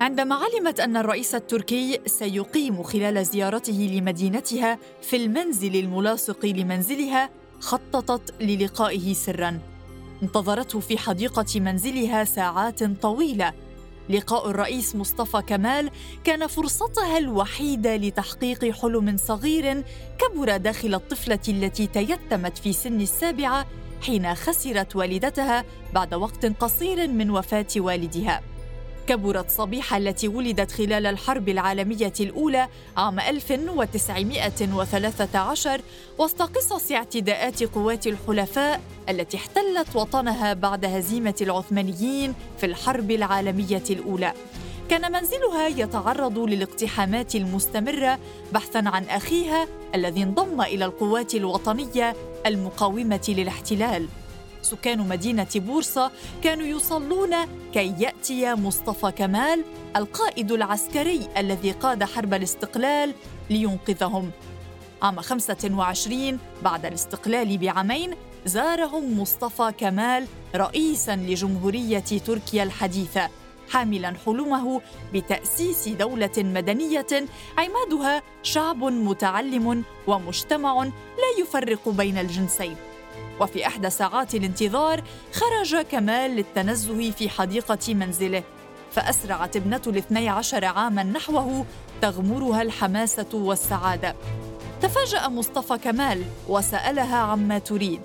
عندما علمت أن الرئيس التركي سيقيم خلال زيارته لمدينتها في المنزل الملاصق لمنزلها خططت للقائه سرا. انتظرته في حديقة منزلها ساعات طويلة. لقاء الرئيس مصطفى كمال كان فرصتها الوحيدة لتحقيق حلم صغير كبر داخل الطفلة التي تيتمت في سن السابعة حين خسرت والدتها بعد وقت قصير من وفاة والدها. كبرت صبيحة التي ولدت خلال الحرب العالمية الأولى عام 1913 وسط قصص اعتداءات قوات الحلفاء التي احتلت وطنها بعد هزيمة العثمانيين في الحرب العالمية الأولى. كان منزلها يتعرض للاقتحامات المستمرة بحثا عن أخيها الذي انضم إلى القوات الوطنية المقاومة للاحتلال. سكان مدينة بورصة كانوا يصلون كي يأتي مصطفى كمال القائد العسكري الذي قاد حرب الاستقلال لينقذهم. عام 25 بعد الاستقلال بعامين زارهم مصطفى كمال رئيسا لجمهورية تركيا الحديثة حاملا حلمه بتأسيس دولة مدنية عمادها شعب متعلم ومجتمع لا يفرق بين الجنسين. وفي إحدى ساعات الانتظار خرج كمال للتنزه في حديقة منزله. فأسرعت ابنة الاثني عشر عاما نحوه تغمرها الحماسة والسعادة. تفاجأ مصطفى كمال وسألها عما تريد.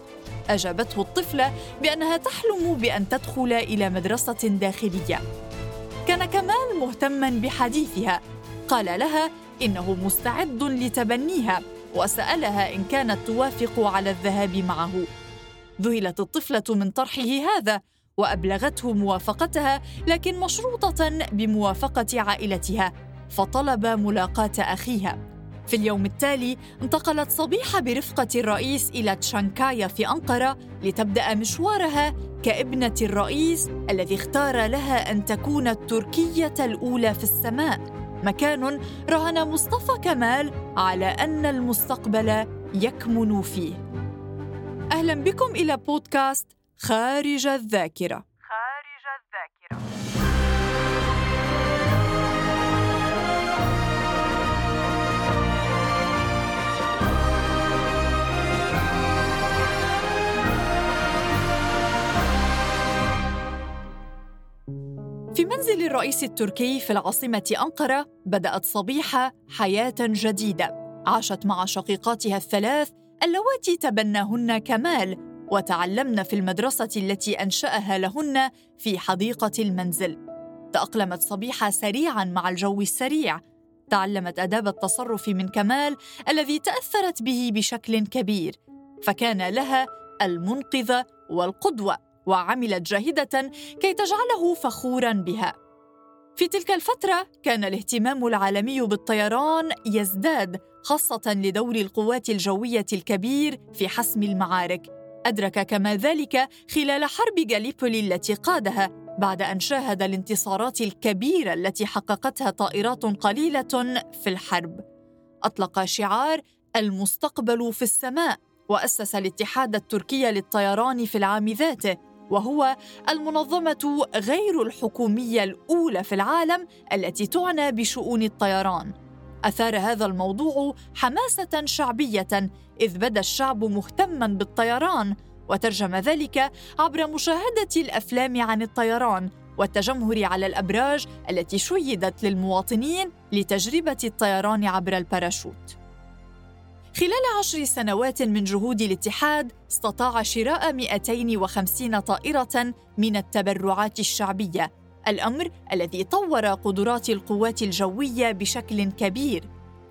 أجابته الطفلة بأنها تحلم بأن تدخل إلى مدرسة داخلية. كان كمال مهتما بحديثها. قال لها إنه مستعد لتبنيها وسألها إن كانت توافق على الذهاب معه. ذهلت الطفلة من طرحه هذا وأبلغته موافقتها لكن مشروطة بموافقة عائلتها فطلب ملاقاة أخيها. في اليوم التالي انتقلت صبيحة برفقة الرئيس إلى تشانكايا في أنقرة لتبدأ مشوارها كابنة الرئيس الذي اختار لها أن تكون التركية الأولى في السماء. مكان رهن مصطفى كمال على أن المستقبل يكمن فيه. أهلا بكم إلى بودكاست خارج الذاكرة. خارج الذاكرة. في منزل الرئيس التركي في العاصمة أنقرة بدأت صبيحة حياة جديدة. عاشت مع شقيقاتها الثلاث اللواتي تبناهن كمال وتعلمن في المدرسة التي أنشأها لهن في حديقة المنزل. تأقلمت صبيحة سريعا مع الجو السريع. تعلمت أداب التصرف من كمال الذي تأثرت به بشكل كبير. فكان لها المنقذة والقدوة وعملت جاهدة كي تجعله فخورا بها. في تلك الفترة كان الاهتمام العالمي بالطيران يزداد خاصة لدور القوات الجوية الكبير في حسم المعارك. أدرك كما ذلك خلال حرب غاليبولي التي قادها بعد أن شاهد الانتصارات الكبيرة التي حققتها طائرات قليلة في الحرب. أطلق شعار المستقبل في السماء وأسس الاتحاد التركي للطيران في العام ذاته وهو المنظمة غير الحكومية الأولى في العالم التي تعنى بشؤون الطيران. أثار هذا الموضوع حماسة شعبية إذ بدا الشعب مهتما بالطيران وترجم ذلك عبر مشاهدة الأفلام عن الطيران والتجمهر على الأبراج التي شيدت للمواطنين لتجربة الطيران عبر الباراشوت. خلال عشر سنوات من جهود الاتحاد استطاع شراء 250 طائرة من التبرعات الشعبية الأمر الذي طور قدرات القوات الجوية بشكل كبير.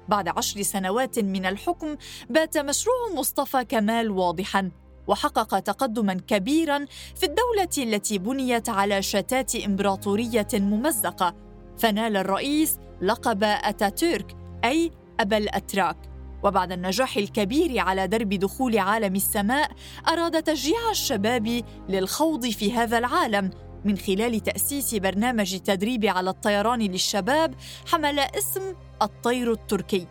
بعد عشر سنوات من الحكم بات مشروع مصطفى كمال واضحاً وحقق تقدما كبيرا في الدولة التي بنيت على شتات إمبراطورية ممزقة. فنال الرئيس لقب أتاتورك أي أبا الأتراك. وبعد النجاح الكبير على درب دخول عالم السماء أراد تشجيع الشباب للخوض في هذا العالم من خلال تأسيس برنامج التدريب على الطيران للشباب حمل اسم الطير التركي.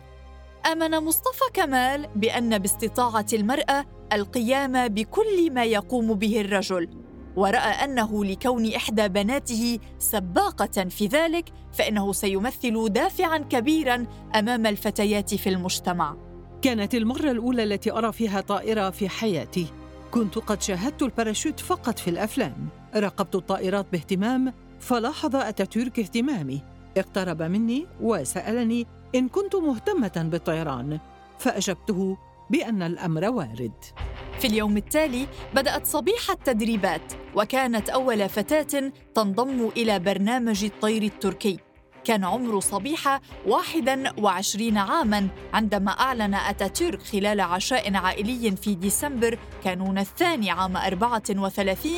آمن مصطفى كمال بأن باستطاعة المرأة القيام بكل ما يقوم به الرجل. ورأى أنه لكون إحدى بناته سباقة في ذلك فإنه سيمثل دافعا كبيرا أمام الفتيات في المجتمع. كانت المرة الأولى التي أرى فيها طائرة في حياتي. كنت قد شاهدت الباراشوت فقط في الأفلام. راقبت الطائرات باهتمام فلاحظ أتاتورك اهتمامي. اقترب مني وسألني إن كنت مهتمة بالطيران فأجبته بأن الأمر وارد. في اليوم التالي بدأت صبيحة التدريبات وكانت أول فتاة تنضم إلى برنامج الطير التركي. كان عمر صبيحة 21 عاماً عندما أعلن أتاتورك خلال عشاء عائلي في ديسمبر كانون الثاني عام 34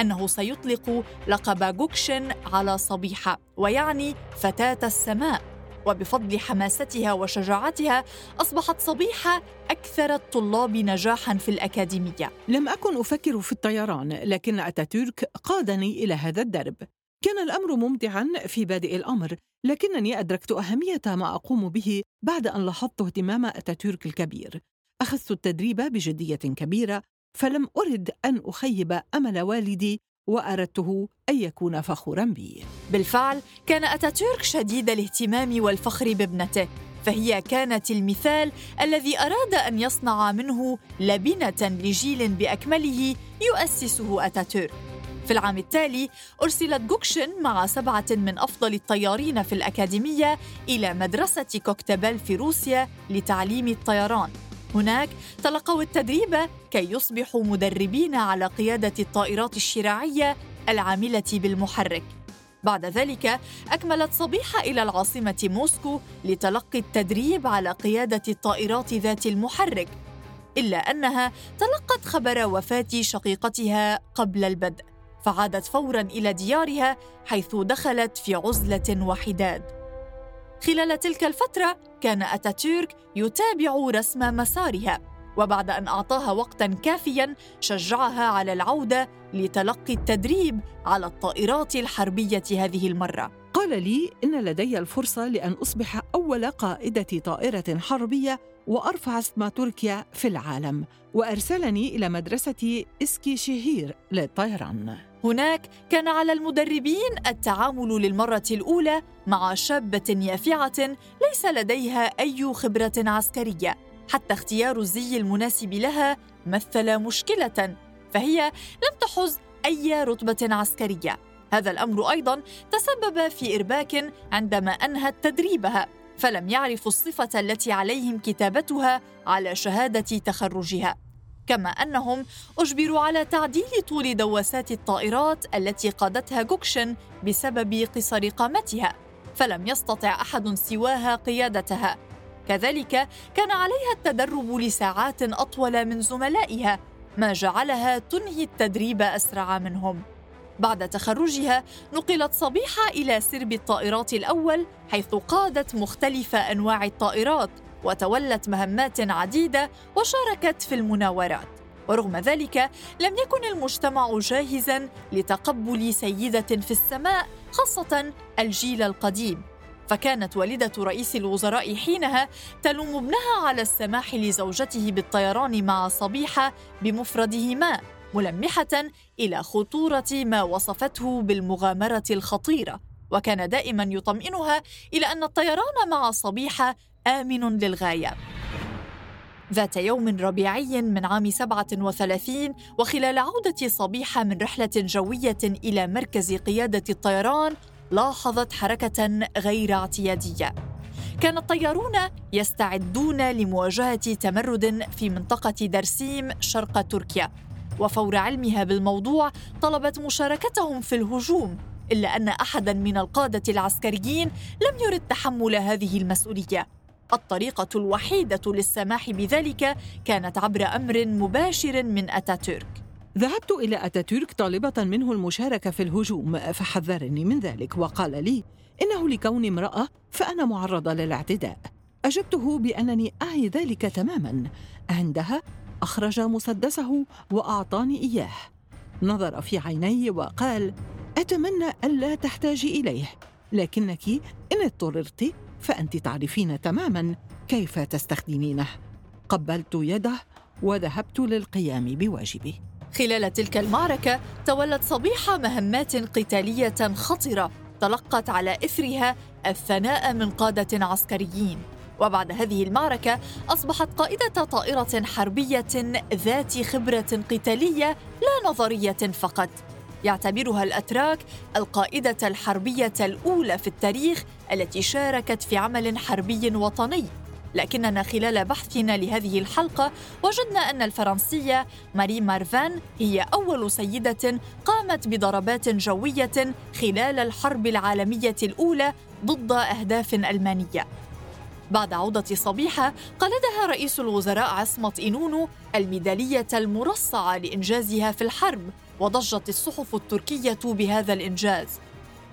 أنه سيطلق لقب جوكشن على صبيحة ويعني فتاة السماء. وبفضل حماستها وشجاعتها أصبحت صبيحة أكثر الطلاب نجاحاً في الأكاديمية. لم أكن أفكر في الطيران لكن أتاتورك قادني إلى هذا الدرب. كان الأمر ممتعا في بادئ الأمر لكنني أدركت أهمية ما أقوم به بعد أن لاحظت اهتمام أتاتورك الكبير. أخذت التدريب بجدية كبيرة فلم أرد أن أخيب أمل والدي وأردته أن يكون فخورا بي. بالفعل كان أتاتورك شديد الاهتمام والفخر بابنته فهي كانت المثال الذي أراد أن يصنع منه لبنة لجيل بأكمله يؤسسه أتاتورك. في العام التالي أرسلت جوكشن مع سبعة من أفضل الطيارين في الأكاديمية إلى مدرسة كوكتبل في روسيا لتعليم الطيران. هناك تلقوا التدريب كي يصبحوا مدربين على قيادة الطائرات الشراعية العاملة بالمحرك. بعد ذلك أكملت صبيحة إلى العاصمة موسكو لتلقي التدريب على قيادة الطائرات ذات المحرك إلا أنها تلقت خبر وفاة شقيقتها قبل البدء فعادت فورا إلى ديارها حيث دخلت في عزلة وحداد. خلال تلك الفترة كان اتاتورك يتابع رسم مسارها وبعد أن أعطاها وقتا كافيا شجعها على العودة لتلقي التدريب على الطائرات الحربية هذه المرة. قال لي إن لدي الفرصة لأن أصبح أول قائدة طائرة حربية وأرفع اسم تركيا في العالم وأرسلني إلى مدرسة اسكي شهير للطيران. هناك كان على المدربين التعامل للمرة الأولى مع شابة يافعة ليس لديها أي خبرة عسكرية حتى اختيار الزي المناسب لها مثل مشكلة فهي لم تحز أي رتبة عسكرية. هذا الأمر أيضا تسبب في إرباك عندما أنهت تدريبها فلم يعرفوا الصفة التي عليهم كتابتها على شهادة تخرجها. كما أنهم أجبروا على تعديل طول دواسات الطائرات التي قادتها جوكشن بسبب قصر قامتها فلم يستطع أحد سواها قيادتها. كذلك كان عليها التدرب لساعات أطول من زملائها ما جعلها تنهي التدريب أسرع منهم. بعد تخرجها نقلت صبيحة إلى سرب الطائرات الأول حيث قادت مختلف أنواع الطائرات. وتولت مهمات عديدة وشاركت في المناورات. ورغم ذلك لم يكن المجتمع جاهزا لتقبل سيدة في السماء خاصة الجيل القديم. فكانت والدة رئيس الوزراء حينها تلوم ابنها على السماح لزوجته بالطيران مع صبيحة بمفردهما ملمحة إلى خطورة ما وصفته بالمغامرة الخطيرة. وكان دائما يطمئنها إلى أن الطيران مع صبيحة آمن للغاية. ذات يوم ربيعي من عام 37 وخلال عودة صبيحة من رحلة جوية إلى مركز قيادة الطيران لاحظت حركة غير اعتيادية. كان الطيارون يستعدون لمواجهة تمرد في منطقة درسيم شرق تركيا. وفور علمها بالموضوع طلبت مشاركتهم في الهجوم إلا أن أحدا من القادة العسكريين لم يرد تحمل هذه المسؤولية. الطريقة الوحيدة للسماح بذلك كانت عبر أمر مباشر من أتاتورك. ذهبت إلى أتاتورك طالبة منه المشاركة في الهجوم فحذرني من ذلك وقال لي إنه لكون امرأة فأنا معرضة للاعتداء. أجبته بأنني أعي ذلك تماما. عندها أخرج مسدسه وأعطاني إياه. نظر في عيني وقال أتمنى ألا تحتاجي إليه لكنك إن اضطررت فأنت تعرفين تماما كيف تستخدمينه. قبلت يده وذهبت للقيام بواجبي. خلال تلك المعركة تولت صبيحة مهمات قتالية خطرة تلقت على إثرها الثناء من قادة عسكريين. وبعد هذه المعركة أصبحت قائدة طائرة حربية ذات خبرة قتالية لا نظرية فقط. يعتبرها الأتراك القائدة الحربية الأولى في التاريخ التي شاركت في عمل حربي وطني. لكننا خلال بحثنا لهذه الحلقة وجدنا أن الفرنسية ماري مارفان هي أول سيدة قامت بضربات جوية خلال الحرب العالمية الأولى ضد أهداف ألمانية. بعد عودة صبيحة قلدها رئيس الوزراء عصمت إنونو الميدالية المرصعة لإنجازها في الحرب. وضجت الصحف التركية بهذا الإنجاز.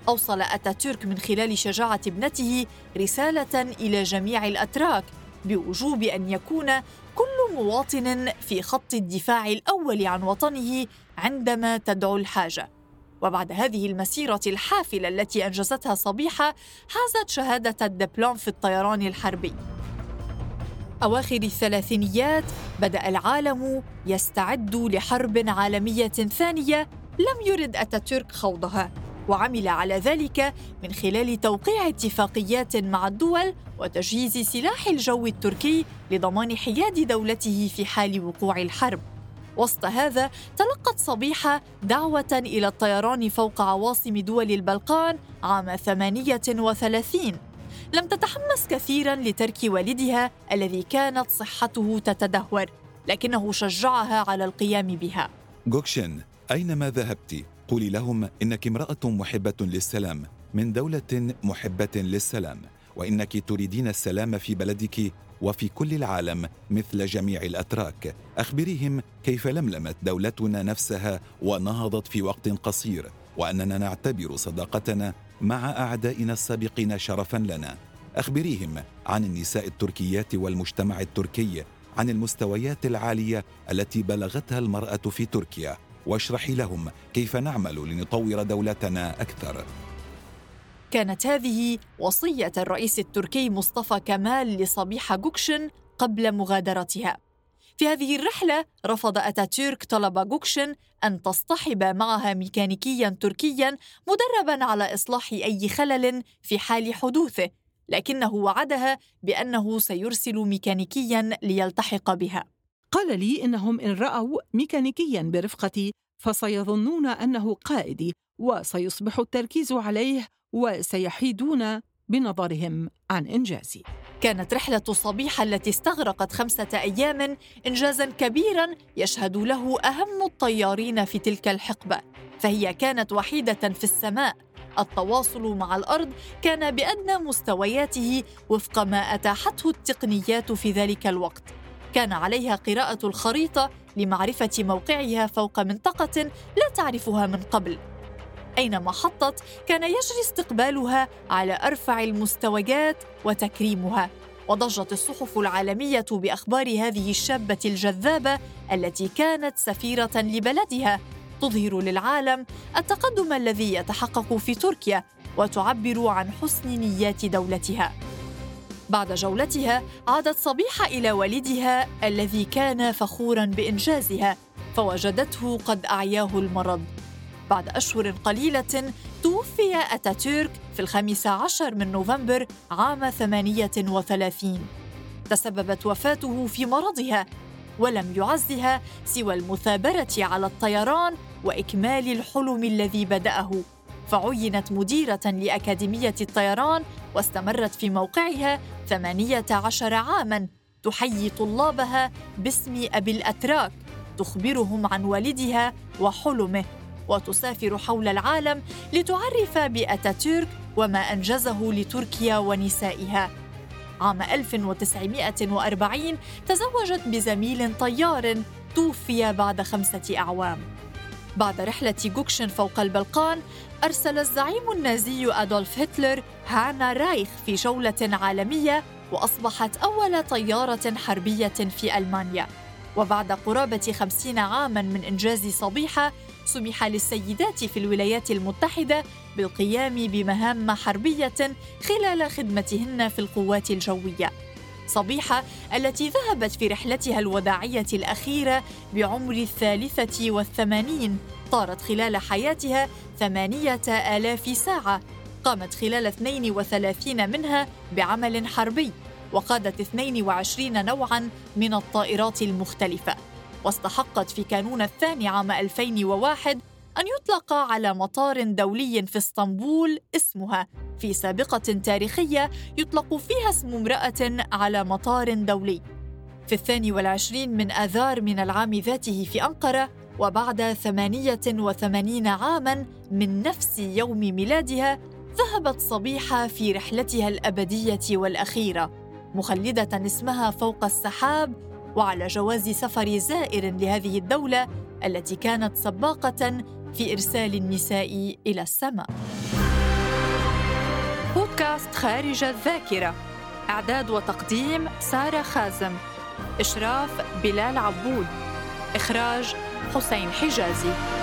أوصل أتاتورك من خلال شجاعة ابنته رسالة إلى جميع الأتراك بوجوب أن يكون كل مواطن في خط الدفاع الأول عن وطنه عندما تدعو الحاجة. وبعد هذه المسيرة الحافلة التي أنجزتها صبيحة حازت شهادة الدبلوم في الطيران الحربي. أواخر الثلاثينيات بدأ العالم يستعد لحرب عالمية ثانية لم يرد أتاتورك خوضها وعمل على ذلك من خلال توقيع اتفاقيات مع الدول وتجهيز سلاح الجو التركي لضمان حياد دولته في حال وقوع الحرب. وسط هذا تلقت صبيحة دعوة إلى الطيران فوق عواصم دول البلقان عام 38 لم تتحمس كثيرا لترك والدها الذي كانت صحته تتدهور لكنه شجعها على القيام بها. جوكشن أينما ذهبت؟ قولي لهم إنك امرأة محبة للسلام من دولة محبة للسلام وإنك تريدين السلام في بلدك وفي كل العالم مثل جميع الأتراك. أخبريهم كيف لملمت دولتنا نفسها ونهضت في وقت قصير وأننا نعتبر صداقتنا مع أعدائنا السابقين شرفا لنا. أخبريهم عن النساء التركيات والمجتمع التركي عن المستويات العالية التي بلغتها المرأة في تركيا. واشرحي لهم كيف نعمل لنطور دولتنا أكثر. كانت هذه وصية الرئيس التركي مصطفى كمال لصبيحة جوكشن قبل مغادرتها. في هذه الرحلة رفض أتاتورك طلب جوكشن أن تصطحب معها ميكانيكيا تركيا مدربا على إصلاح أي خلل في حال حدوثه، لكنه وعدها بأنه سيرسل ميكانيكيا ليلتحق بها. قال لي إنهم إن رأوا ميكانيكيا برفقتي فسيظنون أنه قائدي وسيصبح التركيز عليه وسيحيدون بنظرهم عن إنجازي كانت رحلة صبيحة التي استغرقت خمسة أيام إنجازا كبيرا يشهد له أهم الطيارين في تلك الحقبة فهي كانت وحيدة في السماء. التواصل مع الأرض كان بأدنى مستوياته وفق ما أتاحته التقنيات في ذلك الوقت. كان عليها قراءة الخريطة لمعرفة موقعها فوق منطقة لا تعرفها من قبل. أينما حطت كان يجري استقبالها على أرفع المستويات وتكريمها. وضجت الصحف العالمية بأخبار هذه الشابة الجذابة التي كانت سفيرة لبلدها. تظهر للعالم التقدم الذي يتحقق في تركيا وتعبر عن حسن نيات دولتها. بعد جولتها عادت صبيحة إلى والدها الذي كان فخورا بإنجازها فوجدته قد أعياه المرض. بعد أشهر قليلة توفي أتاتورك في الخامس عشر من نوفمبر عام 38 تسببت وفاته في مرضها ولم يعزها سوى المثابرة على الطيران وإكمال الحلم الذي بدأه. فعينت مديرة لأكاديمية الطيران واستمرت في موقعها ثمانية عشر عاماً تحيي طلابها باسم أبي الأتراك تخبرهم عن والدها وحلمه. وتسافر حول العالم لتعرف بأتاتورك وما أنجزه لتركيا ونسائها. عام 1940 تزوجت بزميل طيار توفي بعد خمسة أعوام. بعد رحلة جوكشن فوق البلقان أرسل الزعيم النازي أدولف هتلر هانا رايخ في جولة عالمية وأصبحت أول طيارة حربية في ألمانيا. وبعد قرابة خمسين عاماً من إنجاز صبيحة سمح للسيدات في الولايات المتحدة بالقيام بمهام حربية خلال خدمتهن في القوات الجوية. صبيحة التي ذهبت في رحلتها الوداعية الأخيرة بعمر الثالثة والثمانين طارت خلال حياتها ثمانية آلاف ساعة. قامت خلال 32 منها بعمل حربي وقادت 22 نوعاً من الطائرات المختلفة. واستحقت في كانون الثاني عام 2001 أن يطلق على مطار دولي في اسطنبول اسمها. في سابقة تاريخية يطلق فيها اسم امرأة على مطار دولي. في الثاني والعشرين من آذار من العام ذاته في أنقرة وبعد ثمانية وثمانين عاماً من نفس يوم ميلادها ذهبت صبيحة في رحلتها الأبدية والأخيرة مخلدة اسمها فوق السحاب وعلى جواز سفر زائر لهذه الدولة التي كانت سباقة في إرسال النساء إلى السماء. بودكاست خارج الذاكرة. إعداد وتقديم سارة خازم. إشراف بلال عبود. إخراج حسين حجازي.